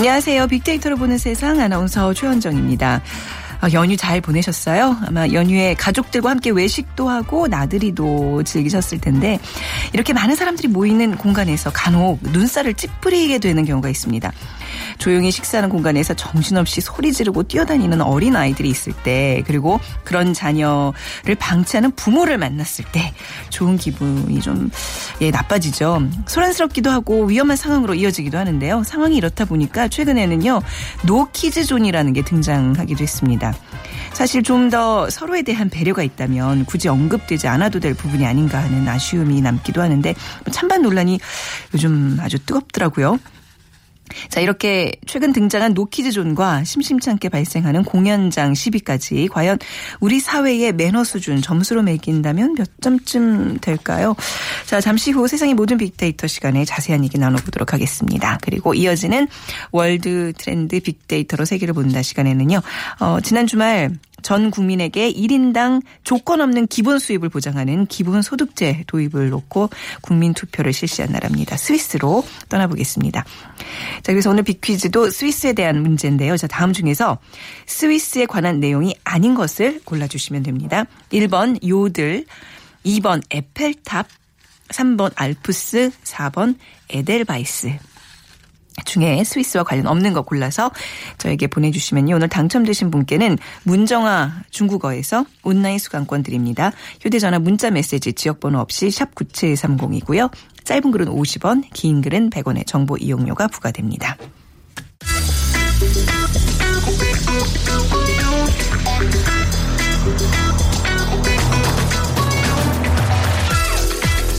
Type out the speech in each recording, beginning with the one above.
안녕하세요. 빅데이터로 보는 세상 아나운서 최현정입니다. 아, 연휴 잘 보내셨어요? 아마 연휴에 가족들과 함께 외식도 하고 나들이도 즐기셨을 텐데 이렇게 많은 사람들이 모이는 공간에서 간혹 눈살을 찌푸리게 되는 경우가 있습니다. 조용히 식사하는 공간에서 정신없이 소리 지르고 뛰어다니는 어린 아이들이 있을 때 그리고 그런 자녀를 방치하는 부모를 만났을 때 좋은 기분이 좀 예, 나빠지죠. 소란스럽기도 하고 위험한 상황으로 이어지기도 하는데요. 상황이 이렇다 보니까 최근에는요. 노키즈 존이라는 게 등장하기도 했습니다. 사실 좀 더 서로에 대한 배려가 있다면 굳이 언급되지 않아도 될 부분이 아닌가 하는 아쉬움이 남기도 하는데 찬반 논란이 요즘 아주 뜨겁더라고요. 자, 이렇게 최근 등장한 노키즈 존과 심심치 않게 발생하는 공연장 시비까지 과연 우리 사회의 매너 수준 점수로 매긴다면 몇 점쯤 될까요? 자, 잠시 후 세상의 모든 빅데이터 시간에 자세한 얘기 나눠보도록 하겠습니다. 그리고 이어지는 월드 트렌드 빅데이터로 세계를 본다 시간에는요, 어, 지난 주말 전 국민에게 1인당 조건 없는 기본 수입을 보장하는 기본 소득제 도입을 놓고 국민 투표를 실시한 나라입니다. 스위스로 떠나보겠습니다. 자, 그래서 오늘 빅퀴즈도 스위스에 대한 문제인데요. 자, 다음 중에서 스위스에 관한 내용이 아닌 것을 골라주시면 됩니다. 1번 요들, 2번 에펠탑, 3번 알프스, 4번 에델바이스. 중에 스위스와 관련 없는 거 골라서 저에게 보내주시면요. 오늘 당첨되신 분께는 문정아 중국어에서 온라인 수강권 드립니다. 휴대전화 문자 메시지 지역번호 없이 샵 9730이고요. 짧은 글은 50원, 긴 글은 100원의 정보 이용료가 부과됩니다.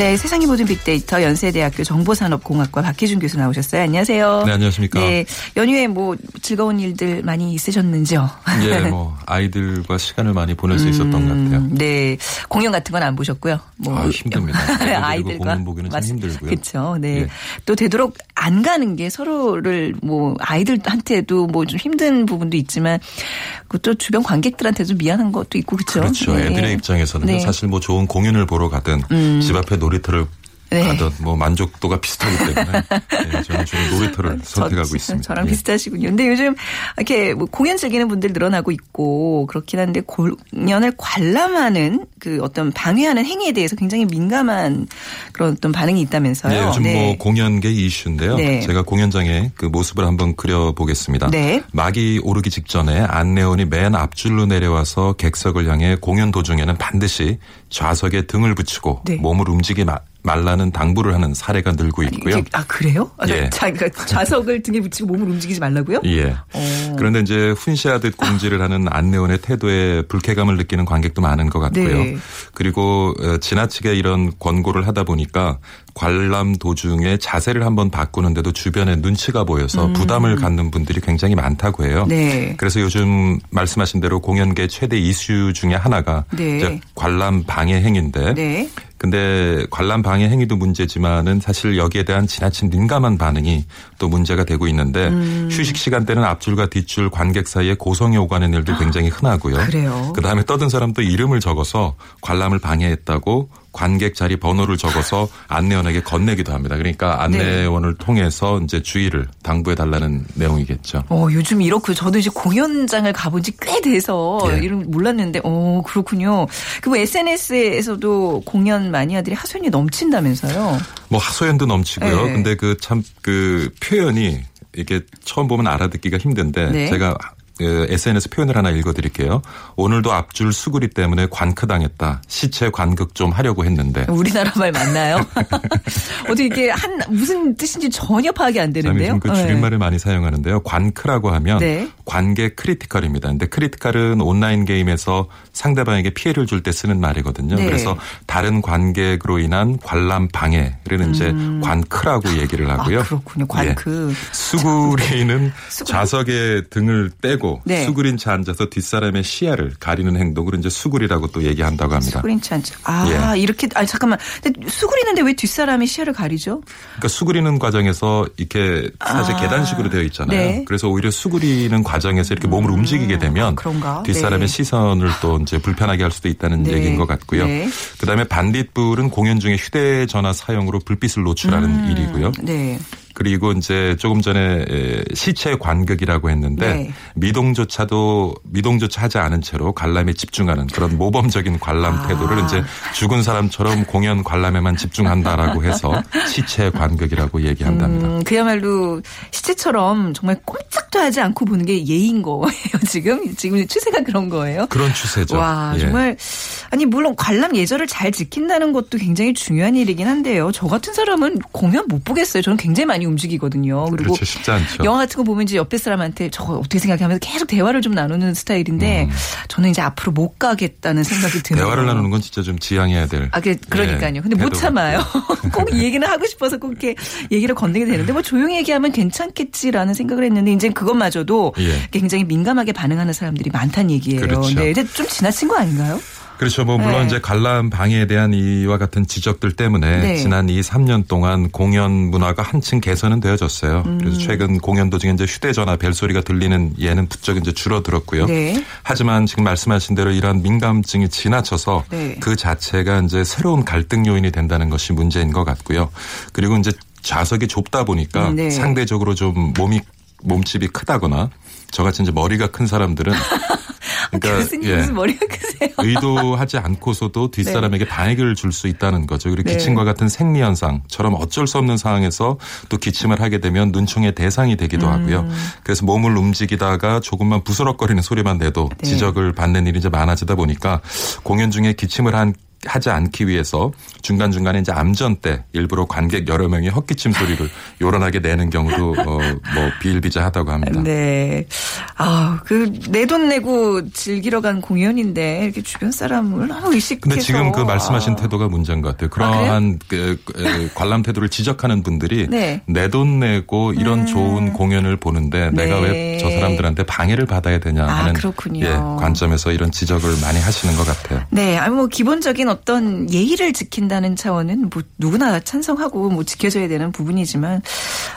네, 세상의 모든 빅데이터 연세대학교 정보산업공학과 박희준 교수 나오셨어요. 안녕하세요. 네, 안녕하십니까. 네, 연휴에 뭐 즐거운 일들 많이 있으셨는지요? 예, 뭐 아이들과 시간을 많이 보낼 수 있었던 것 같아요. 음, 네, 공연 같은 건 안 보셨고요. 뭐 아, 힘듭니다. 아이들과 공연 보기는 참 힘들고요. 그렇죠. 네, 예. 또 되도록 안 가는 게 서로를 뭐 아이들한테도 뭐 좀 힘든 부분도 있지만 그또 주변 관객들한테 좀 미안한 것도 있고 그렇죠. 그렇죠. 네. 애들의 입장에서는 네. 음. 사실 뭐 좋은 공연을 보러 가든 집 앞에 놀 이터를 네. 가든 뭐 만족도가 비슷하기 때문에 네, 저는 주로 놀이터를 선택하고 저, 있습니다. 저랑 예. 비슷하시군요. 근데 요즘 이렇게 뭐 공연 즐기는 분들 늘어나고 있고 그렇긴 한데 공연을 관람하는 그 어떤 방해하는 행위에 대해서 굉장히 민감한 그런 어떤 반응이 있다면서요. 네, 요즘 뭐 공연계 이슈인데요. 네. 제가 공연장의 그 모습을 한번 그려보겠습니다. 네. 막이 오르기 직전에 안내원이 맨 앞줄로 내려와서 객석을 향해 공연 도중에는 반드시 좌석에 등을 붙이고 네. 몸을 움직이지 마- 말라는 당부를 하는 사례가 늘고 있고요. 이게- 아 그래요? 아, 예. 자, 그러니까 좌석을 등에 붙이고 몸을 움직이지 말라고요? 예. 어. 그런데 이제 훈시하듯 공지를 하는 안내원의 태도에 불쾌감을 느끼는 관객도 많은 것 같고요. 네. 그리고 어, 지나치게 이런 권고를 하다 보니까 관람 도중에 자세를 한번 바꾸는데도 주변에 눈치가 보여서 부담을 갖는 분들이 굉장히 많다고 해요. 음. 네. 그래서 요즘 말씀하신 대로 공연계 최대 이슈 중에 하나가 네. 관람 방해 행위인데 네. 근데 관람 방해 행위도 문제지만은 사실 여기에 대한 지나친 민감한 반응이 또 문제가 되고 있는데 음. 휴식 시간대는 앞줄과 뒷줄 관객 사이에 고성이 오가는 일도 굉장히 흔하고요. 그래요? 그다음에 떠든 사람도 이름을 적어서 관람을 방해했다고 관객 자리 번호를 적어서 안내원에게 건네기도 합니다. 그러니까 네. 안내원을 통해서 이제 주의를 당부해 달라는 내용이겠죠. 어, 요즘 이렇고 저도 이제 공연장을 가본 지 꽤 돼서 예. 이름 몰랐는데, 어, 그렇군요. 그리고 SNS에서도 공연 마니아들이 하소연이 넘친다면서요. 뭐 하소연도 넘치고요. 네. 근데 그 참그 표현이 이게 처음 보면 알아듣기가 힘든데 네. 제가 그 SNS 표현을 하나 읽어드릴게요. 오늘도 앞줄 수구리 때문에 관크당했다. 시체 관극 좀 하려고 했는데. 우리나라 말 맞나요? 어떻게 이게 한 무슨 뜻인지 전혀 파악이 안 되는데요. 지금 그 줄임말을 많이 사용하는데요. 관크라고 하면 네. 관객 critical입니다. 근데 critical은 온라인 게임에서 상대방에게 피해를 줄 때 쓰는 말이거든요. 네. 그래서 다른 관객으로 인한 관람 방해를 이제 관크라고 얘기를 음. 아, 하고요. 그렇군요. 예. 관크. 수구리는 수구리. 좌석에 등을 떼고 네. 수구린 채 앉아서 뒷사람의 시야를 가리는 행동을 이제 수구리라고 또 얘기한다고 합니다. 수구린 찬. 아, 예. 이렇게 아 잠깐만. 근데 수구리는데 왜 뒷사람이 시야를 가리죠? 그러니까 수그리는 과정에서 이렇게 사실 아. 계단식으로 되어 있잖아요. 네. 그래서 오히려 수그리는 과정에서 이렇게 몸을 움직이게 되면 그런가? 뒷사람의 네. 시선을 또 이제 불편하게 할 수도 있다는 네. 얘기인 것 같고요. 네. 그다음에 반딧불은 공연 중에 휴대전화 사용으로 불빛을 노출하는 일이고요. 네. 그리고 이제 조금 전에 에, 시체 관극이라고 했는데 네. 미동조차도 미동조차 하지 않은 채로 관람에 집중하는 그런 모범적인 관람 아. 태도를 이제 죽은 사람처럼 공연 관람에만 집중한다라고 해서 시체 관극이라고 얘기한답니다. 음, 그야말로 시체처럼 정말 꼼짝도 하지 않고 보는 게 예인 거예요. 지금 지금 추세가 그런 거예요. 그런 추세죠. 와 예. 정말 아니 물론 관람 예절을 잘 지킨다는 것도 굉장히 중요한 일이긴 한데요. 저 같은 사람은 공연 못 보겠어요. 저는 굉장히 많이 움직이거든요. 그리고 그렇죠. 쉽지 않죠. 영화 같은 거 보면 이제 옆에 사람한테 저거 어떻게 생각하면서 계속 대화를 좀 나누는 스타일인데 저는 이제 앞으로 못 가겠다는 생각이 드네요. 음. 대화를 나누는 건 진짜 좀 지양해야 될. 아, 그, 그러니까요. 예, 근데 못 참아요. 꼭 이 얘기는 하고 싶어서 꼭 이렇게 얘기를 건네게 되는데 뭐 조용히 얘기하면 괜찮겠지라는 생각을 했는데 이제 그것마저도 예. 굉장히 민감하게 반응하는 사람들이 많다는 얘기예요. 그렇죠. 네, 이제 좀 지나친 거 아닌가요? 그렇죠. 뭐 물론 네. 이제 관람 방해에 대한 이와 같은 지적들 때문에 네. 지난 이 3년 동안 공연 문화가 한층 개선은 되어졌어요. 음. 그래서 최근 공연 도중에 이제 휴대전화 벨소리가 들리는 예는 부쩍 이제 줄어들었고요. 네. 하지만 지금 말씀하신 대로 이러한 민감증이 지나쳐서 네. 그 자체가 이제 새로운 갈등 요인이 된다는 것이 문제인 것 같고요. 그리고 이제 좌석이 좁다 보니까 음, 네. 상대적으로 좀 몸이 몸집이 크다거나 저같이 이제 머리가 큰 사람들은 그러니까 교수님 예. 무슨 머리가 크세요? 의도하지 않고서도 뒷사람에게 방해를 줄 수 있다는 거죠. 그리고 네. 기침과 같은 생리 현상처럼 어쩔 수 없는 상황에서 또 기침을 하게 되면 눈총의 대상이 되기도 음. 하고요. 그래서 몸을 움직이다가 조금만 부스럭거리는 소리만 내도 네. 지적을 받는 일이 이제 많아지다 보니까 공연 중에 기침을 한 하지 않기 위해서 중간중간에 이제 암전 때 일부러 관객 여러 명이 헛기침 소리를 요란하게 내는 경우도 어, 뭐 비일비재하다고 합니다. 네. 아, 그, 내 돈 내고 즐기러 간 공연인데, 이렇게 주변 사람을 너무 의식해서. 근데 지금 그 말씀하신 아. 태도가 문제인 것 같아요. 그러한 그, 그, 관람 태도를 지적하는 분들이 네. 내돈 내고 이런 좋은 공연을 보는데 내가 네. 왜저 사람들한테 방해를 받아야 되냐 아, 하는 그렇군요. 예, 관점에서 이런 지적을 많이 하시는 것 같아요. 네, 아니 뭐 기본적인 어떤 예의를 지킨다는 차원은 뭐 누구나 찬성하고 뭐 지켜져야 되는 부분이지만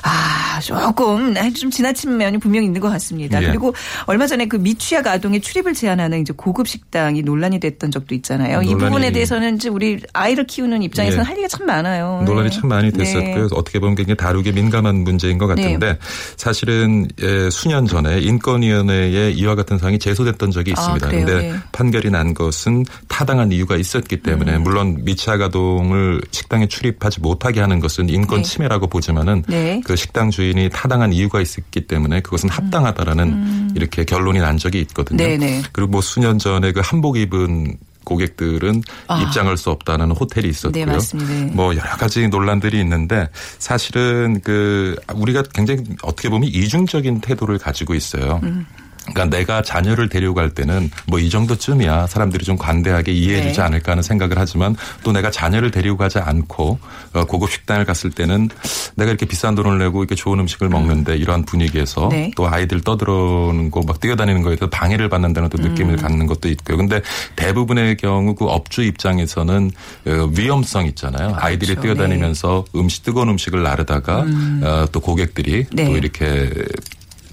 아 조금 좀 지나친 면이 분명히 있는 것 같습니다. 예. 그리고 얼마 전에 그 미취학 아동의 출입을 제한하는 이제 고급 식당이 논란이 됐던 적도 있잖아요. 이 논란이- 부분에 대해서는 이제 우리 아이를 키우는 입장에서는 예. 할 얘기가 참 많아요. 논란이 네. 참 많이 네. 됐었고요. 어떻게 보면 굉장히 다루기 민감한 문제인 것 같은데 사실은 예, 수년 전에 인권위원회에 이와 같은 사항이 제소됐던 적이 아, 있습니다. 그런데 네. 판결이 난 것은 타당한 이유가 있었기 때문에 음. 물론 미취학 아동을 식당에 출입하지 못하게 하는 것은 인권 네. 침해라고 보지만은 네. 그 식당 주인이 타당한 이유가 있었기 때문에 그것은 합당하다라는 이렇게 결론이 난 적이 있거든요. 음. 네네. 그리고 뭐 수년 전에 그 한복 입은 고객들은 아. 입장할 수 없다는 호텔이 있었고요. 네. 네. 뭐 여러 가지 논란들이 있는데 사실은 그 우리가 굉장히 어떻게 보면 이중적인 태도를 가지고 있어요. 음. 그러니까 내가 자녀를 데리고 갈 때는 뭐 이 정도쯤이야 사람들이 좀 관대하게 이해해주지 네. 않을까 하는 생각을 하지만 또 내가 자녀를 데리고 가지 않고 어, 고급 식당을 갔을 때는 내가 이렇게 비싼 돈을 내고 이렇게 좋은 음식을 먹는데 이러한 분위기에서 네. 또 아이들 떠들어오는 거 막 뛰어다니는 거에 대해서 방해를 받는다는 또 느낌을 갖는 것도 있고요. 근데 대부분의 경우 그 업주 입장에서는 어, 위험성 있잖아요. 아이들이 그렇죠. 뛰어다니면서 음식 뜨거운 음식을 나르다가 어, 또 고객들이 네. 또 이렇게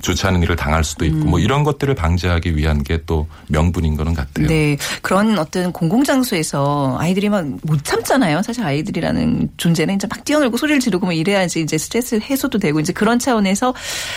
좋지 않은 일을 당할 수도 있고 뭐 이런 것들을 방지하기 위한 게 또 명분인 거는 같아요. 네. 그런 어떤 공공장소에서 아이들이 막 못 참잖아요. 사실 아이들이라는 존재는 이제 막 뛰어놀고 소리를 지르고 뭐 이래야지 이제 스트레스 해소도 되고 이제 그런 차원에서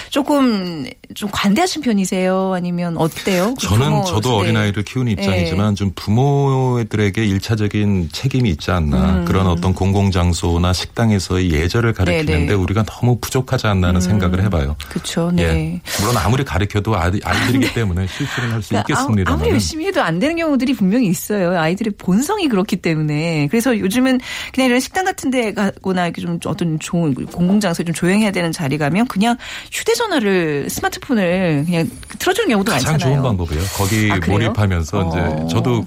조금 좀 관대하신 편이세요? 아니면 어때요? 그 저는 저도 네. 어린아이를 키우는 입장이지만 좀 부모들에게 일차적인 책임이 있지 않나 음. 그런 어떤 공공장소나 식당에서의 예절을 가르치는데 네네. 음. 우리가 너무 부족하지 않나 하는 생각을 해봐요. 그렇죠. 네. 예. 네. 물론 아무리 가르쳐도 아이, 아이들이기 때문에 실수는 할수 그러니까 있겠습니다만. 아무리 열심히 해도 안 되는 경우들이 분명히 있어요. 아이들의 본성이 그렇기 때문에. 그래서 요즘은 그냥 이런 식당 같은 데 가거나 이렇게 좀 어떤 좋은 공공장소에 좀 조용해야 되는 자리 가면 그냥 휴대전화를 스마트폰을 그냥 틀어주는 경우도 가장 많잖아요. 좋은 방법이에요. 거기 아? 몰입하면서 어. 이제 저도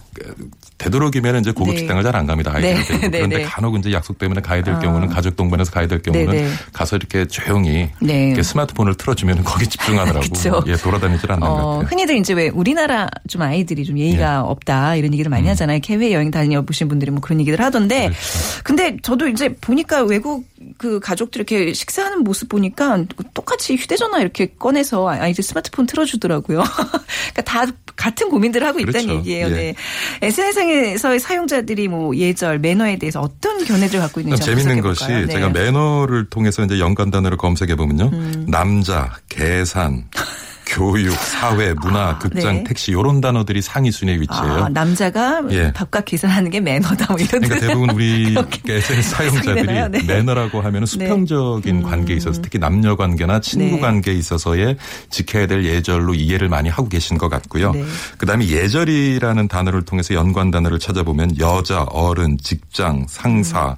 되도록이면 이제 고급 네. 식당을 잘 안 갑니다. 아이들 네. 네, 그런데 네. 간혹 이제 약속 때문에 가야 될 아. 경우는 가족 동반해서 가야 될 경우는. 가서 이렇게 조용히 네. 이렇게 스마트폰을 틀어주면 거기 집중하느라고. 예, 돌아다니질 않는 것 어, 같아요. 흔히들 이제 왜 우리나라 좀 아이들이 좀 예의가 예. 없다 이런 얘기를 음. 많이 하잖아요. 해외 여행 다녀 보신 분들이 뭐 그런 얘기를 하던데. 그렇죠. 근데 저도 이제 보니까 외국 그 가족들 이렇게 식사하는 모습 보니까 똑같이 휴대전화 이렇게 꺼내서 아이들 스마트폰 틀어주더라고요. 그러니까 다 같은 고민들을 하고 있다는 그렇죠. 얘기예요. 예. 네. SNS상 에서의 사용자들이 뭐 예절, 매너에 대해서 어떤 견해를 갖고 있는지 재밌는 것이? 네. 제가 매너를 통해서 이제 연관 단어를 검색해 보면요. 음. 남자, 계산, 교육, 사회, 문화, 극장, 네. 택시 이런 단어들이 상위 순위에 위치해요. 아, 남자가 예. 밥값 계산하는 게 매너다 뭐 이런. 그러니까 대부분 우리 SNS 사용자들이? 네. 매너라고 하면 수평적인 관계에 있어서 특히 남녀 관계나 친구 네. 관계에 있어서의 지켜야 될 예절로 이해를 많이 하고 계신 것 같고요. 네. 그다음에 예절이라는 단어를 통해서 연관 단어를 찾아보면 여자, 어른, 직장, 상사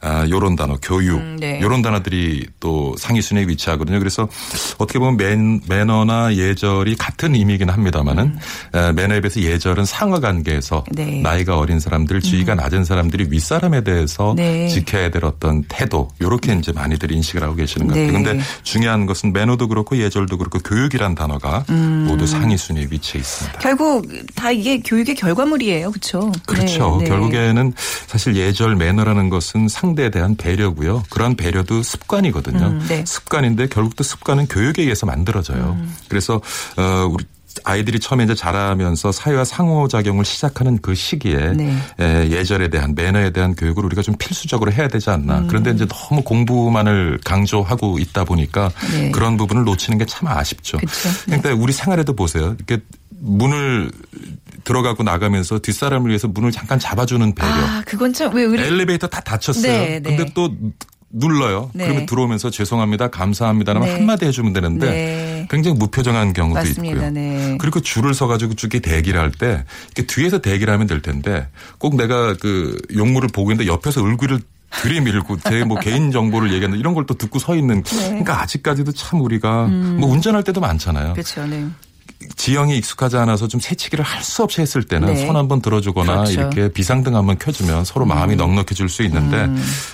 아, 요런 단어, 교육, 음, 네. 요런 단어들이 또 상위 순위에 위치하거든요. 그래서 어떻게 보면 매, 매너나 예절이 같은 의미이긴 합니다만은 에, 매너에 비해서 예절은 상하 관계에서 음. 네. 음. 나이가 어린 사람들, 지위가 낮은 사람들이 윗사람에 대해서 네. 지켜야 될 어떤 태도, 요렇게 이제 많이들 인식을 하고 계시는 것 같아요. 네. 근데 중요한 것은 매너도 그렇고 예절도 그렇고 교육이란 단어가 음. 모두 상위 순위에 위치해 있습니다. 결국 다 이게 교육의 결과물이에요. 그렇죠? 그렇죠. 네, 네. 결국에는 사실 예절 매너라는 것은 상 대에 대한 배려고요. 그런 배려도 습관이거든요. 음, 네. 습관인데 결국 또 습관은 교육에 의해서 만들어져요. 음. 그래서 어 우리 아이들이 처음에 이제 자라면서 사회와 상호작용을 시작하는 그 시기에 네. 에, 예절에 대한 매너에 대한 교육을 우리가 좀 필수적으로 해야 되지 않나. 음. 그런데 이제 너무 공부만을 강조하고 있다 보니까 네. 그런 부분을 놓치는 게 참 아쉽죠. 그쵸. 네. 그러니까 우리 생활에도 보세요. 이렇게 문을 들어가고 나가면서 뒷사람을 위해서 문을 잠깐 잡아주는 배려. 아, 그건 참왜 우리 엘리베이터 다 닫혔어요. 네, 네. 근데 또 눌러요. 네. 그러면 들어오면서 죄송합니다, 감사합니다라면 네. 한마디 해주면 되는데 네. 굉장히 무표정한 경우도 맞습니다. 있고요. 네. 그리고 줄을 서가지고 쭉이 대기를 할 때 이렇게 뒤에서 대기를 하면 될 텐데 꼭 내가 그 용물을 보고 있는데 옆에서 얼굴을 들이밀고 제 뭐 개인 정보를 얘기하는 이런 걸 또 듣고 서 있는 그러니까 아직까지도 참 우리가 뭐 운전할 때도 많잖아요. 음. 그렇죠. 네. 지형이 익숙하지 않아서 좀 새치기를 할 수 없이 했을 때는 네. 손 한번 들어주거나 그렇죠. 음. 이렇게 비상등 한번 켜주면 서로 마음이 넉넉해질 수 있는데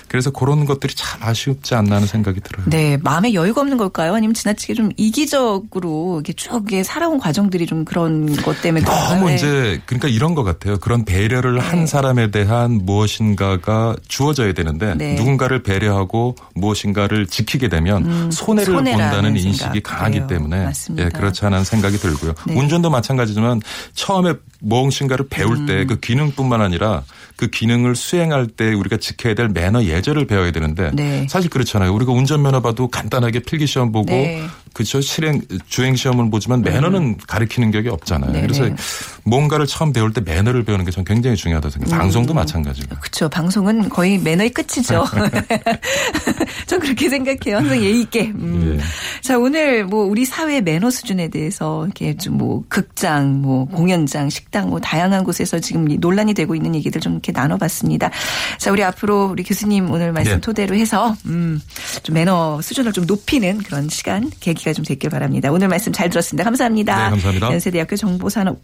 그래서 그런 것들이 참 아쉽지 않나 하는 생각이 들어요. 네, 마음에 여유가 없는 걸까요? 아니면 지나치게 좀 이기적으로 이렇게 쭉 이렇게 살아온 과정들이 좀 그런 것 때문에? 너무 네. 이제 그러니까 이런 것 같아요. 그런 배려를 한 사람에 대한 무엇인가가 주어져야 되는데 네. 누군가를 배려하고 무엇인가를 지키게 되면 손해를 음, 손해라는 본다는. 인식이 강하기 그래요. 때문에 맞습니다. 예, 그렇지 않은 생각이 들고 요. 네. 운전도 마찬가지지만 처음에 무엇인가를 배울 음. 때그 기능뿐만 아니라 그 기능을 수행할 때 우리가 지켜야 될 매너 예절을 배워야 되는데 네. 사실 그렇잖아요. 우리가 운전면허 봐도 간단하게 필기 시험 보고 네. 그렇죠. 실행 주행 시험을 보지만 매너는 가르치는 격이 없잖아요. 음. 네네. 그래서 뭔가를 처음 배울 때 매너를 배우는 게 저는 굉장히 중요하다고 생각해요. 음. 방송도 마찬가지고. 그렇죠. 방송은 거의 매너의 끝이죠. 전 그렇게 생각해요. 항상 예의 있게. 음. 예. 자 오늘 뭐 우리 사회 매너 수준에 대해서 이렇게 좀 뭐 극장, 뭐 공연장, 식당, 뭐 다양한 곳에서 지금 이 논란이 되고 있는 얘기들 좀 이렇게 나눠봤습니다. 자 우리 앞으로 우리 교수님 오늘 말씀 예. 토대로 해서 음, 좀 매너 수준을 좀 높이는 그런 시간 계기가 좀 됐길 바랍니다. 오늘 말씀 잘 들었습니다. 감사합니다. 네, 감사합니다. 연세대학교 정보산업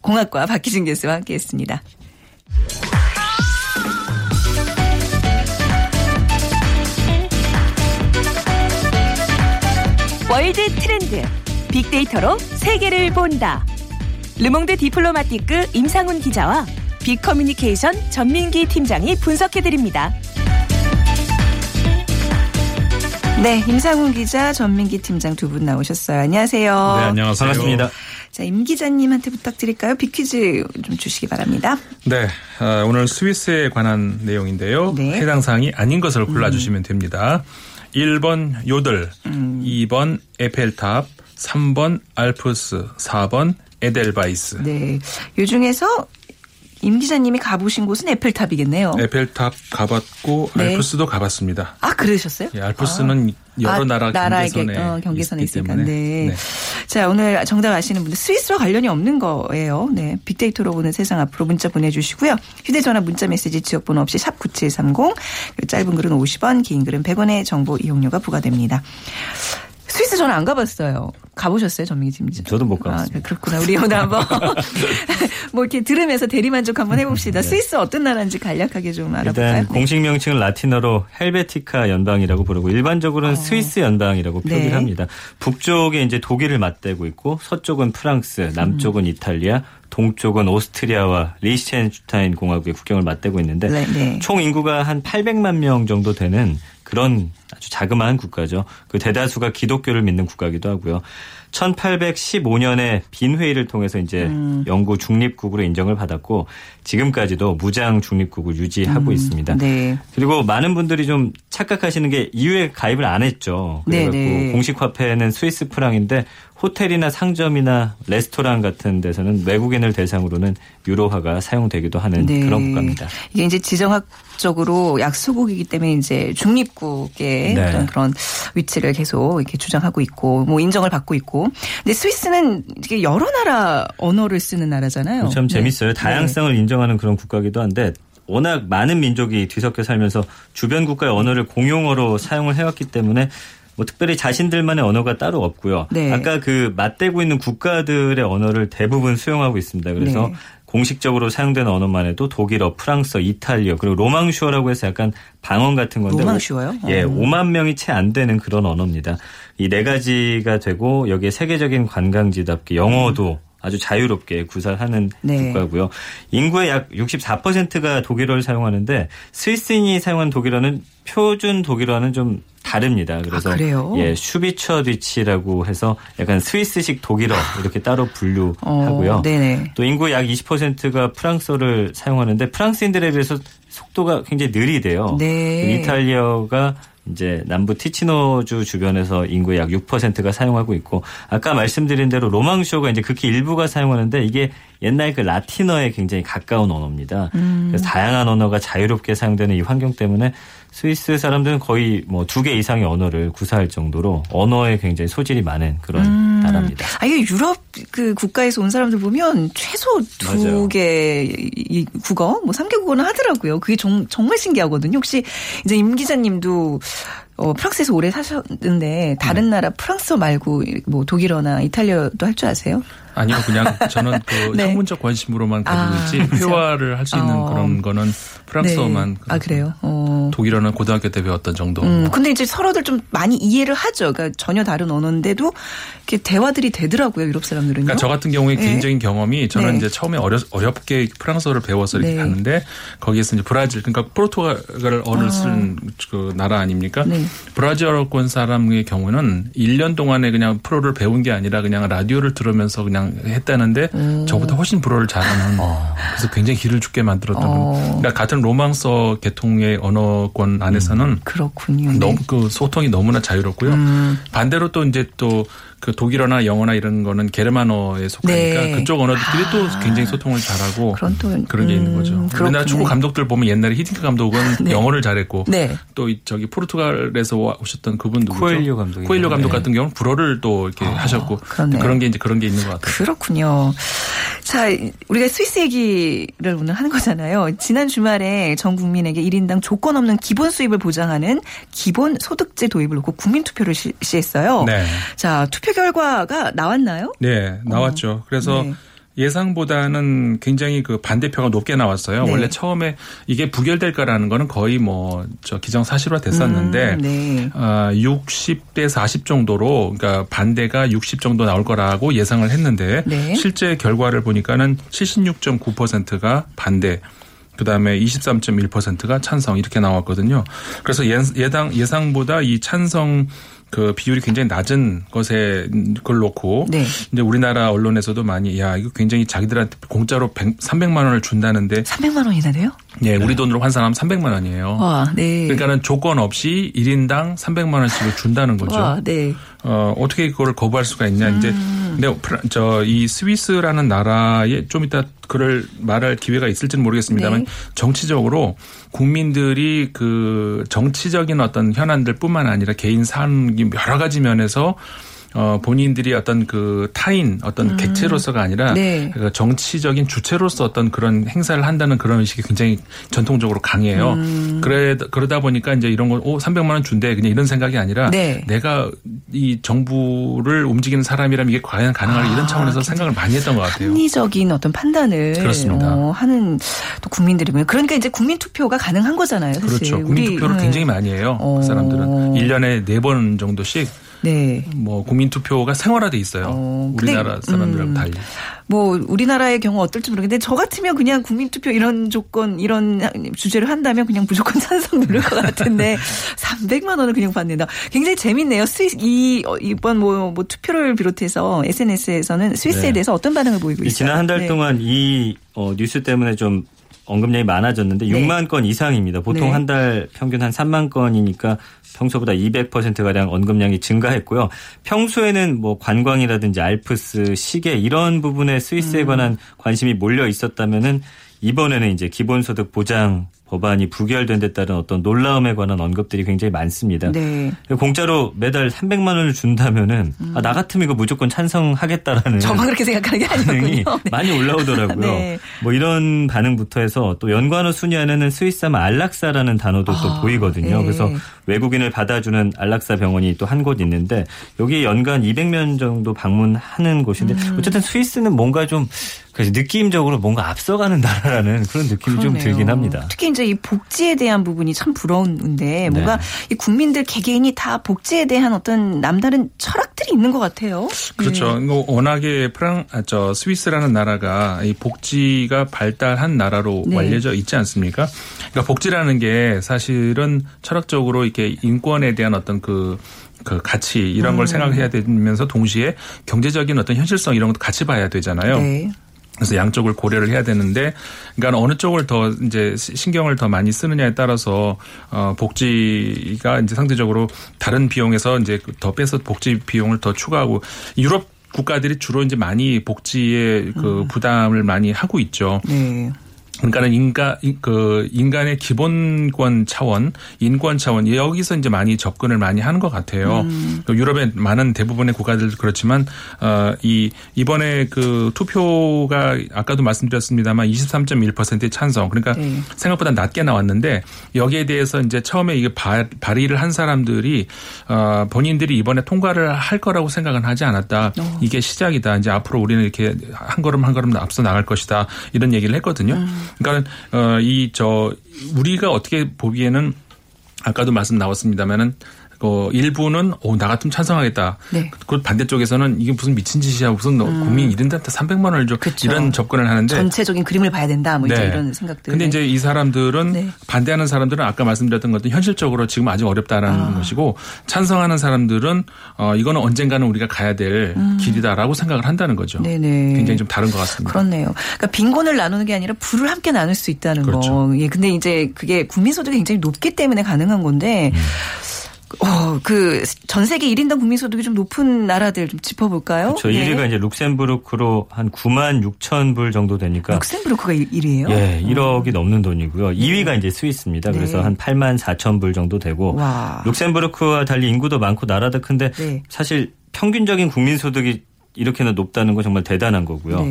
공학과 박기준 교수와 함께했습니다. 월드 트렌드 빅데이터로 세계를 본다. 르몽드 디플로마티크 임상훈 기자와 빅커뮤니케이션 전민기 팀장이 분석해드립니다. 네, 임상훈 기자, 전민기 팀장 두 분 나오셨어요. 안녕하세요. 네, 안녕하세요. 반갑습니다. 자, 임 기자님한테 부탁드릴까요? 빅퀴즈 좀 주시기 바랍니다. 네, 어, 오늘 스위스에 관한 내용인데요. 네. 음. 해당 사항이 아닌 것을 골라주시면 됩니다. 1번 요들, 음. 2번 에펠탑, 3번 알프스, 4번 에델바이스. 네. 요 중에서 임 기자님이 가보신 곳은 에펠탑이겠네요. 에펠탑 가봤고 네. 알프스도 가봤습니다. 아, 그러셨어요? 예, 알프스는 여러 아, 나라 경계선에 게- 어, 경계선에 있기 있으니까. 때문에. 네. 네. 자, 오늘 정답 아시는 분들 스위스와 관련이 없는 거예요. 네. 빅데이터로 보는 세상 앞으로 문자 보내주시고요. 휴대전화 문자 메시지 지역번호 없이 샵 9730. 짧은 글은 50원, 긴 글은 100원의 정보 이용료가 부과됩니다. 스위스 저는 안 가봤어요. 가보셨어요, 전민기 팀장? 저도 못 가봤습니다. 아, 그렇구나. 우리 오늘 한번 뭐 이렇게 들으면서 대리만족 한번 해봅시다. 스위스 어떤 나라인지 간략하게 좀 알아볼까요? 네. 일단 공식 명칭은 라틴어로 헬베티카 연방이라고 부르고 일반적으로는 스위스 연방이라고 표기를 어. 네. 합니다. 북쪽에 이제 독일을 맞대고 있고 서쪽은 프랑스, 남쪽은 음. 이탈리아, 동쪽은 오스트리아와 리히텐슈타인 공화국의 국경을 맞대고 있는데 네, 네. 총 인구가 한 800만 명 정도 되는 그런 아주 자그마한 국가죠. 그 대다수가 기독교를 믿는 국가기도 하고요. 1815년에 빈 회의를 통해서 이제 음. 영구 중립국으로 인정을 받았고 지금까지도 무장 중립국을 유지하고 있습니다. 네. 그리고 많은 분들이 좀 착각하시는 게 이후에 가입을 안 했죠. 그래갖고 네네. 공식 화폐는 스위스 프랑인데 호텔이나 상점이나 레스토랑 같은 데서는 외국인을 대상으로는 유로화가 사용되기도 하는 네. 그런 국가입니다. 이게 이제 지정학적으로 약소국이기 때문에 이제 중립국의 네. 어떤 그런 위치를 계속 이렇게 주장하고 있고 뭐 인정을 받고 있고. 근데 스위스는 이게 여러 나라 언어를 쓰는 나라잖아요. 참 네. 재밌어요. 다양성을 인정하는 그런 국가기도 한데 워낙 많은 민족이 뒤섞여 살면서 주변 국가의 언어를 공용어로 사용을 해왔기 때문에 뭐 특별히 자신들만의 언어가 따로 없고요. 네. 아까 그 맞대고 있는 국가들의 언어를 대부분 수용하고 있습니다. 그래서 네. 공식적으로 사용되는 언어만 해도 독일어, 프랑스어, 이탈리아 그리고 로망슈어라고 해서 약간 방언 같은 건데 로망슈어요? 예, 어. 5만 명이 채 안 되는 그런 언어입니다. 이 네 가지가 되고 여기에 세계적인 관광지답게 영어도 아주 자유롭게 구사하는 네. 국가고요. 인구의 약 64%가 독일어를 사용하는데 스위스인이 사용하는 독일어는 표준 독일어는 좀 다릅니다. 그래서 아? 예, 슈비처디치라고 해서 약간 스위스식 독일어 이렇게 따로 분류하고요. 어. 또 인구 약 20%가 프랑스어를 사용하는데 프랑스인들에 비해서 속도가 굉장히 느리대요. 네. 이탈리아가 이제 남부 티치노주 주변에서 인구의 약 6%가 사용하고 있고 아까 말씀드린 대로 로망쇼가 이제 극히 일부가 사용하는데 이게 옛날 그 라틴어에 굉장히 가까운 언어입니다. 음. 그래서 다양한 언어가 자유롭게 사용되는 이 환경 때문에 스위스 사람들은 거의 뭐 두 개 이상의 언어를 구사할 정도로 언어에 굉장히 소질이 많은 그런 음. 나라입니다. 아, 이게 유럽 그 국가에서 온 사람들 보면 최소. 두 개 국어, 뭐삼개 국어는 하더라고요. 그게 정, 정말 신기하거든요. 혹시 이제 임 기자님도 어, 프랑스에서 오래 사셨는데 다른 네. 나라 프랑스어 말고 뭐 독일어나 이탈리아도 할 줄 아세요? 아니요, 그냥 저는 그 네. 학문적 관심으로만 가지고 아, 있지 그렇죠. 회화를 할 수 있는 어. 그런 거는 프랑스어만. 네. 아, 그래요? 어. 독일어는 고등학교 때 배웠던 정도. 음, 근데 이제 서로들 좀 많이 이해를 하죠. 그러니까 전혀 다른 언어인데도 이렇게 대화들이 되더라고요, 유럽 사람들은요. 그러니까 저 같은 경우에 네. 개인적인 경험이 저는 네. 이제 처음에 어려, 어렵게 프랑스어를 배워서 이렇게 네. 갔는데 거기에서 이제 브라질 그러니까 포르투갈어를 쓰는 그 나라 아닙니까? 네. 브라질어권 사람의 경우는 1년 동안에 그냥 프로를 배운 게 아니라 그냥 라디오를 들으면서 그냥 했다는데 저보다 훨씬 불어를 잘하는 그래서 굉장히 기를 죽게 만들었던 어. 그러니까 같은 로망서 계통의 언어권 안에서는 그렇군요. 네. 너무 그 소통이 너무나 자유롭고요. 음. 반대로 또 이제 또 그 독일어나 영어나 이런 거는 게르만어에 속하니까 네. 그쪽 언어들끼리 또 굉장히 소통을 잘하고 그런 또, 그런 게 있는 음, 거죠. 그렇군요. 우리나라 축구 감독들 보면 옛날에 히딩크 감독은 네. 영어를 잘했고 네. 또이 저기 포르투갈에서 와- 오셨던 그분 누구죠? 코엘료 감독이죠. 코엘료 감독 네. 같은 경우는 불어를 또 이렇게 하셨고 그러네요. 그런 게 이제 그런 게 있는 것 같아요. 그렇군요. 자, 우리가 스위스 얘기를 오늘 하는 거잖아요. 지난 주말에 전 국민에게 1인당 조건 없는 기본 수입을 보장하는 기본 소득제 도입을 놓고 국민 투표를 실시했어요. 네. 자, 투표 결과가 나왔나요? 네, 나왔죠. 그래서 네. 예상보다는 굉장히 그 반대표가 높게 나왔어요. 네. 원래 처음에 이게 부결될까라는 거는 거의 뭐 저 기정사실화 됐었는데 음, 네. 아, 60대 40 정도로 그러니까 반대가 60 정도 나올 거라고 예상을 했는데 네. 실제 결과를 보니까는 76.9%가 반대 그다음에 23.1%가 찬성 이렇게 나왔거든요. 그래서 예- 예당 예상보다 이 찬성 그 비율이 굉장히 낮은 것에 걸 놓고 네. 이제 우리나라 언론에서도 많이 야 이거 굉장히 자기들한테 공짜로 100, 300만 원을 준다는데 300만 원이나 돼요? 예 우리 돈으로 환산하면 300만 원이에요. 와, 네. 그러니까는 조건 없이 1인당 300만 원씩을 준다는 거죠. 와, 네. 어, 어떻게 그걸 거부할 수가 있냐. 이제 음. 근데 저 이 스위스라는 나라에 좀 이따 그럴 말할 기회가 있을지는 모르겠습니다만 네. 정치적으로 국민들이 그 정치적인 어떤 현안들뿐만 아니라 개인 삶 여러 가지 면에서 어 본인들이 어떤 그 타인 어떤 객체로서가 아니라 네. 그 정치적인 주체로서 어떤 그런 행사를 한다는 그런 의식이 굉장히 전통적으로 강해요. 음. 그래 그러다 보니까 이제 이런 거, 오 300만 원 준대 그냥 이런 생각이 아니라 네. 내가 이 정부를 움직이는 사람이라면 이게 과연 가능할까 이런 차원에서 생각을 많이 했던 것 같아요. 합리적인 어떤 판단을 그렇습니다. 어, 하는 또 국민들이군요. 그러니까 이제 국민 투표가 가능한 거잖아요. 사실. 그렇죠. 국민 투표를 네. 굉장히 많이 해요. 어. 그 사람들은 1년에 4번 정도씩 네. 뭐 국민 투표가 생활화돼 있어요. 어, 우리나라 사람들하고 음, 달리. 뭐 우리나라의 경우 어떨지 모르겠는데 저 같으면 그냥 국민 투표 이런 조건 이런 주제를 한다면 그냥 무조건 찬성 누를 것 같은데 300만 원을 그냥 받는다. 굉장히 재밌네요. 스위스 이 어, 이번 뭐, 뭐 투표를 비롯해서 SNS에서는 스위스에 네. 대해서 어떤 반응을 보이고 이 있어요? 지난 한달 네. 동안 이 어, 뉴스 때문에 좀 언급량이 많아졌는데 네. 6만 건 이상입니다. 보통 네. 한달 평균 한 3만 건이니까 평소보다 200%가량 언급량이 증가했고요. 평소에는 뭐 관광이라든지 알프스, 시계 이런 부분에 스위스에 음. 관한 관심이 몰려 있었다면은 이번에는 이제 기본소득 보장 법안이 부결된 데 따른 어떤 놀라움에 관한 언급들이 굉장히 많습니다. 네. 공짜로 매달 300만 원을 준다면은 아, 나 같으면 이거 무조건 찬성하겠다라는 저만 그렇게 생각하는 게 아니었군요. 네. 많이 올라오더라고요. 네. 뭐 이런 반응부터 해서 또 연관어 순위 안에는 스위스하면 안락사라는 단어도 또 아, 보이거든요. 네. 그래서 외국인을 받아주는 안락사 병원이 또 한 곳 있는데 여기 연간 200명 정도 방문하는 곳인데 음. 어쨌든 스위스는 뭔가 좀 그래서 느낌적으로 뭔가 앞서가는 나라라는 그런 느낌이 좀 그러네요. 들긴 합니다. 특히 이제 이 복지에 대한 부분이 참 부러운데 뭔가 네. 이 국민들 개개인이 다 복지에 대한 어떤 남다른 철학들이 있는 것 같아요. 그렇죠. 네. 워낙에 프랑, 아, 저 스위스라는 나라가 이 복지가 발달한 나라로 네. 알려져 있지 않습니까? 그러니까 복지라는 게 사실은 철학적으로 이렇게 인권에 대한 어떤 그그 가치 이런 음. 걸 생각해야 되면서 동시에 경제적인 어떤 현실성 이런 것도 같이 봐야 되잖아요. 네. 그래서 양쪽을 고려를 해야 되는데, 그러니까 어느 쪽을 더 이제 신경을 더 많이 쓰느냐에 따라서 어 복지가 이제 상대적으로 다른 비용에서 이제 더 빼서 복지 비용을 더 추가하고 유럽 국가들이 주로 이제 많이 복지에 그 부담을 많이 하고 있죠. 네. 그러니까는 인간 그 인간의 기본권 차원, 인권 차원 여기서 이제 많이 접근을 많이 하는 것 같아요. 음. 유럽의 많은 대부분의 국가들 그렇지만 어이 이번에 그 투표가 아까도 말씀드렸습니다만 23.1%의 찬성. 그러니까 네. 생각보다 낮게 나왔는데 여기에 대해서 이제 처음에 이게 발, 발의를 한 사람들이 어 본인들이 이번에 통과를 할 거라고 생각은 하지 않았다. 어. 이게 시작이다. 이제 앞으로 우리는 이렇게 한 걸음 한 걸음 앞서 나갈 것이다. 이런 얘기를 했거든요. 음. 그러니까 어 이 저 우리가 어떻게 보기에는 아까도 말씀 나왔습니다마는 그 일부는 오, 나 같으면 찬성하겠다. 네. 그 반대쪽에서는 이게 무슨 미친 짓이야. 무슨 너 국민 이런한테 300만 원을 줘. 음. 그쵸. 이런 접근을 하는데 전체적인 그림을 봐야 된다. 뭐 이제 네. 이런 생각들. 근데 이제 이 사람들은 네. 반대하는 사람들은 아까 말씀드렸던 것도 현실적으로 지금 아직 어렵다라는 아. 것이고 찬성하는 사람들은 어 이거는 언젠가는 우리가 가야 될 길이다라고 생각을 한다는 거죠. 음. 네네. 굉장히 좀 다른 것 같습니다. 그렇네요. 그러니까 빈곤을 나누는 게 아니라 부를 함께 나눌 수 있다는 그렇죠. 거. 예, 근데 이제 그게 국민 소득이 굉장히 높기 때문에 가능한 건데, 음. 어, 그, 전 세계 1인당 국민 소득이 좀 높은 나라들 좀 짚어볼까요? 저 1위가 이제 룩셈부르크로 한 9만 6천 불 정도 되니까 룩셈부르크가 1위예요 예, 1억이 넘는 돈이고요. 2위가 이제 스위스입니다. 그래서 네. 한 8만 4천 불 정도 되고 와. 룩셈부르크와 달리 인구도 많고 나라도 큰데 네. 사실 평균적인 국민 소득이 이렇게나 높다는 건 정말 대단한 거고요.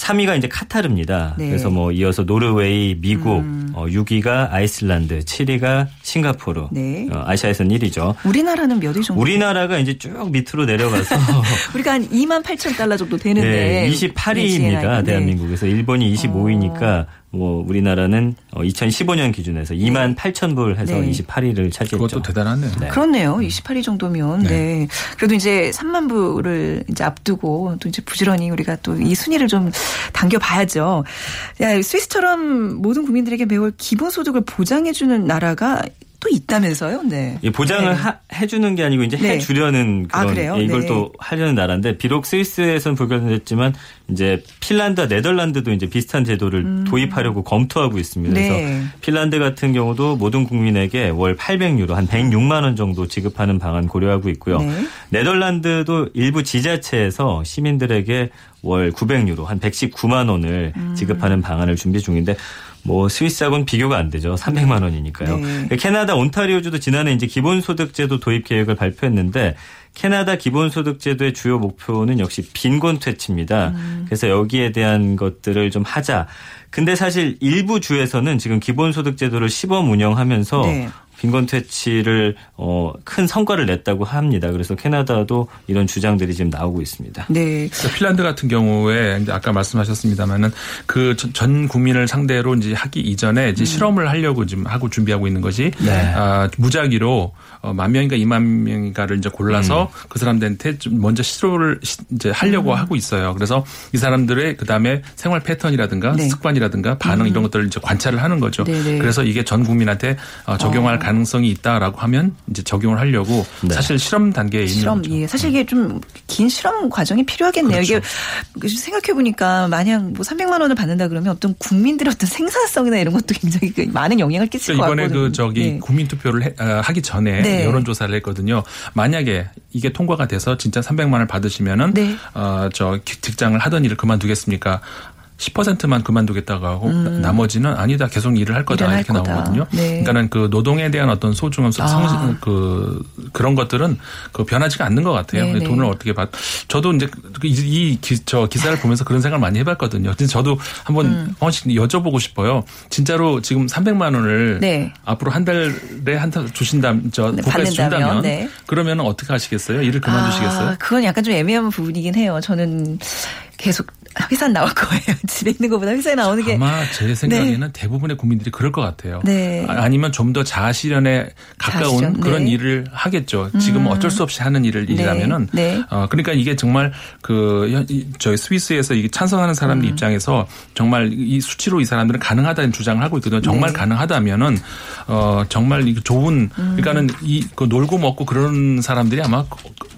네. 3위가 이제 카타르입니다. 네. 음. 그래서 뭐 이어서 노르웨이, 미국, 어, 6위가 아이슬란드, 7위가 싱가포르. 네. 어, 아시아에서는 1위죠. 우리나라는 몇 위 정도? 우리나라가 이제 쭉 밑으로 내려가서 우리가 한 2만 8천 달러 정도 되는데. 네, 네, 28위입니다. 대한민국에서 일본이 25위니까 뭐 우리나라는 2015년 기준에서 2만 8천 불 해서 네. 28위를 차지했죠. 그것도 대단하네요. 네. 그렇네요. 28위 정도면. 네. 그래도 이제 3만 부를 이제 앞두고 또 이제 부지런히 우리가 또 이 순위를 좀 당겨봐야죠. 야, 스위스처럼 모든 국민들에게 매월 기본소득을 보장해주는 나라가 또 있다면서요? 네. 이 보장을 네. 하- 해주는 게 아니고 이제 네. 해주려는 아, 그런? 예, 이걸 네. 또 하려는 나라인데 비록 스위스에선 불가능했지만 이제 핀란드와 네덜란드도 이제 비슷한 제도를 도입하려고 검토하고 있습니다. 음. 네. 그래서 핀란드 같은 경우도 모든 국민에게 월 800유로 한 106만 원 정도 지급하는 방안 고려하고 있고요. 네. 네덜란드도 일부 지자체에서 시민들에게 월 900유로 한 119만 원을 음. 지급하는 방안을 준비 중인데 뭐 스위스하고는 비교가 안 되죠. 300만 원이니까요. 네. 캐나다 온타리오주도 지난해 이제 기본소득제도 도입 계획을 발표했는데 캐나다 기본소득제도의 주요 목표는 역시 빈곤 퇴치입니다. 음. 그래서 여기에 대한 것들을 좀 하자. 근데 사실 일부 주에서는 지금 기본소득제도를 시범 운영하면서 네. 빈곤 퇴치를 어, 큰 성과를 냈다고 합니다. 그래서 캐나다도 이런 주장들이 지금 나오고 있습니다. 네. 그러니까 핀란드 같은 경우에 이제 아까 말씀하셨습니다만은 그 전 국민을 상대로 이제 하기 이전에 이제 실험을 하려고 지금 하고 준비하고 있는 것이 아, 무작위로 어, 만 명인가 이만 명인가를 이제 골라서 그 사람들한테 좀 먼저 시도를 시- 이제 하려고 하고 있어요. 그래서 이 사람들의 그 다음에 생활 패턴이라든가 네. 습관이라든가 반응 이런 것들을 이제 관찰을 하는 거죠. 네네. 그래서 이게 전 국민한테 어, 적용할 가능성이 있다라고 하면 이제 적용을 하려고 네. 사실 실험 단계에 있는 실험, 거죠. 예. 사실 이게 좀 긴 실험 과정이 필요하겠네요. 그렇죠. 이게 생각해 보니까 만약 뭐 300만 원을 받는다 그러면 어떤 국민들의 어떤 생산성이나 이런 것도 굉장히 그 많은 영향을 끼칠 것 그러니까 이번에 같거든요. 그 저기 네. 국민 투표를 해- 어, 하기 전에 네. 여론조사를 했거든요. 만약에 이게 통과가 돼서 진짜 300만 원을 받으시면은 네. 어저 직장을 하던 일을 그만두겠습니까? 10%만 그만두겠다고 하고 나머지는 아니다 계속 일을 할 거다 음. 일을 이렇게 거다. 나오거든요. 네. 그러니까는 그 노동에 대한 어떤 소중함, 성, 아. 그 그런 것들은 그 변하지가 않는 것 같아요. 네, 네. 돈을 어떻게 받? 저도 이제 그 이, 이 기, 저 기사를 보면서 그런 생각을 많이 해봤거든요. 근데 저도 한번 음. 한 번씩 여쭤보고 싶어요. 진짜로 지금 300만 원을 네. 앞으로 한 달에 한 달 주신다면 저 네, 국가에서 준다면 네. 그러면 어떻게 하시겠어요? 일을 그만두시겠어요? 아, 그건 약간 좀 애매한 부분이긴 해요. 저는 계속 회사 나올 거예요. 집에 있는 것보다 회사에 나오는 게 아마 제 생각에는 대부분의 국민들이 그럴 것 같아요. 네. 아, 아니면 좀 더 자아실현에 가까운 자아실현, 그런 네. 일을 하겠죠. 지금은 어쩔 수 없이 하는 일을 일이라면은 네. 어 그러니까 이게 정말 그 저희 스위스에서 이게 찬성하는 사람들 음. 입장에서 정말 이 수치로 이 사람들은 가능하다는 주장을 하고 있거든요. 정말 네. 가능하다면은 어 정말 좋은 음. 그러니까는 이 그 놀고 먹고 그런 사람들이 아마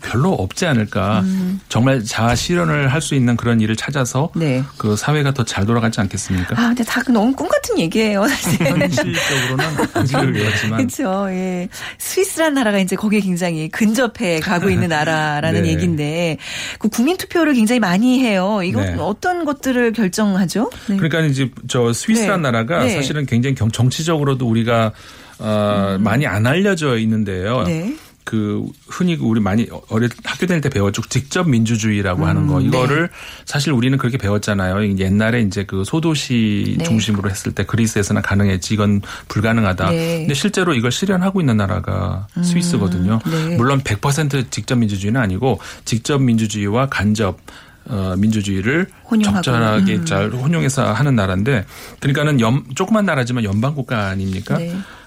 별로 없지 않을까. 음. 정말 자아 실현을 할 수 있는 그런 일을 찾아 서 네. 그 사회가 더 잘 돌아가지 않겠습니까? 아, 근데 다 너무 꿈 같은 얘기예요, 사실. 현실적으로는 아직은 그렇지만 그렇죠. 예. 스위스란 나라가 이제 거기에 굉장히 근접해 가고 있는 나라라는 네. 얘기인데 그 국민 투표를 굉장히 많이 해요. 이거 네. 어떤 것들을 결정하죠? 네. 그러니까 이제 저 스위스란 네. 나라가 네. 사실은 굉장히 경- 정치적으로도 우리가 어, 많이 안 알려져 있는데요. 음. 네. 그 흔히 우리 많이 어릴 학교 다닐 때 배웠죠. 직접 민주주의라고 하는 음, 거. 네. 이거를 사실 우리는 그렇게 배웠잖아요. 옛날에 이제 그 소도시 네. 중심으로 했을 때 그리스에서는 가능했지 이건 불가능하다. 네. 음, 근데 실제로 이걸 실현하고 있는 나라가 스위스거든요. 네. 물론 100% 직접 민주주의는 아니고 직접 민주주의와 간접 어, 민주주의를 혼용하고. 적절하게 음. 잘 혼용해서 하는 나라인데 그러니까는 연 조그만 나라지만 연방 국가 아닙니까?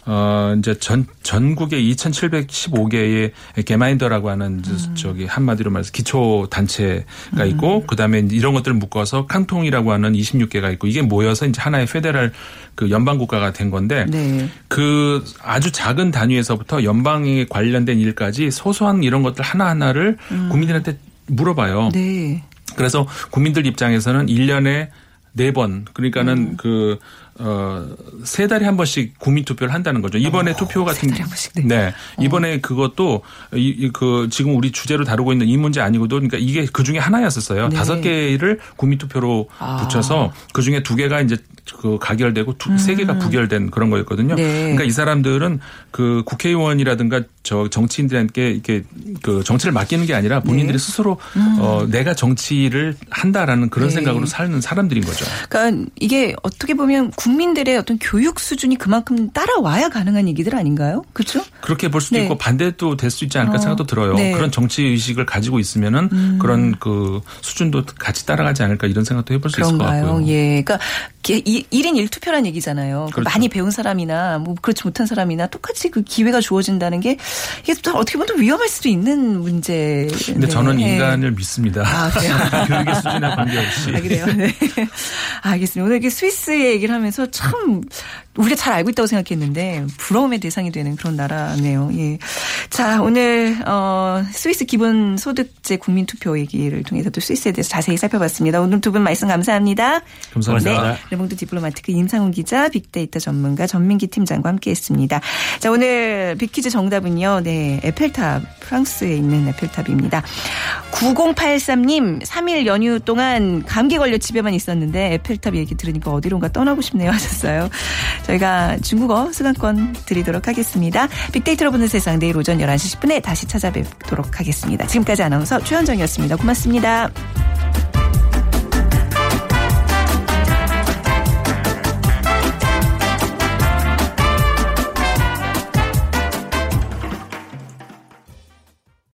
네. 어 이제 전 전국에 2,715개의 게마인더라고 하는 음. 저기 한마디로 말해서 기초 단체가 있고 그다음에 이런 것들을 묶어서 캉통이라고 하는 26개가 있고 이게 모여서 이제 하나의 페데랄 그 연방 국가가 된 건데 네. 그 아주 작은 단위에서부터 연방에 관련된 일까지 소소한 이런 것들 하나하나를 국민들한테 물어봐요. 음. 네. 그래서 국민들 입장에서는 1년에 네번 그러니까는 음. 그, 어, 세 달에 한 번씩 국민 투표를 한다는 거죠. 이번에 투표 같은. 어, 달에 한 번씩, 네. 네. 이번에 그것도 이, 이 그 지금 우리 주제로 다루고 있는 이 문제 아니고도 그러니까 이게 그 중에 하나였었어요. 네. 다섯 개를 국민 투표로 아. 붙여서 그 중에 두 개가 이제 그 가결되고 두, 세 개가 부결된 그런 거였거든요. 음. 네. 그러니까 이 사람들은 그 국회의원이라든가 저 정치인들한테 이렇게 그 정치를 맡기는 게 아니라 본인들이 스스로 어 내가 정치를 한다라는 그런 음. 네. 생각으로 사는 사람들인 거죠. 그러니까 이게 어떻게 보면 국민들의 어떤 교육 수준이 그만큼 따라와야 가능한 얘기들 아닌가요? 그렇죠? 그렇게 볼 수도 네. 있고 반대도 될 수 있지 않을까 어, 생각도 들어요. 네. 음. 그런 정치 의식을 가지고 있으면은 그런 그 수준도 같이 따라가지 않을까 이런 생각도 해볼 수 있을 것 그런가요? 같고요. 예. 그러니까 게- 이- 1인 1투표란 얘기잖아요. 그 그렇죠. 많이 배운 사람이나 뭐 그렇지 못한 사람이나 똑같이 그 기회가 주어진다는 게 이게 또 어떻게 보면 또 위험할 수도 있는 문제. 근데 저는 인간을 믿습니다. 아, 그래요? 교육의 수준에 관계없이. 아, 그래요? 네. 알겠습니다. 오늘 이렇게 스위스 얘기를 하면서 중에서 참 우리가 잘 알고 있다고 생각했는데 부러움의 대상이 되는 그런 나라네요. 예. 자, 오늘 어 스위스 기본 소득제 국민 투표 얘기를 통해서 또 스위스에 대해서 자세히 살펴봤습니다. 오늘 두 분 말씀 감사합니다. 감사합니다. 네. 르몽드 디플로마티크 임상훈 기자, 빅데이터 전문가 전민기 팀장과 함께 했습니다. 자, 오늘 빅퀴즈 정답은요. 네, 에펠탑 프랑스에 있는 에펠탑입니다. 9083님 3일 연휴 동안 감기 걸려 집에만 있었는데 에펠탑 얘기 들으니까 어디론가 떠나고 싶네요 하셨어요. 저희가 중국어 수강권 드리도록 하겠습니다. 빅데이터로 보는 세상 내일 오전 11시 10분에 다시 찾아뵙도록 하겠습니다. 지금까지 아나운서 최현정이었습니다. 고맙습니다.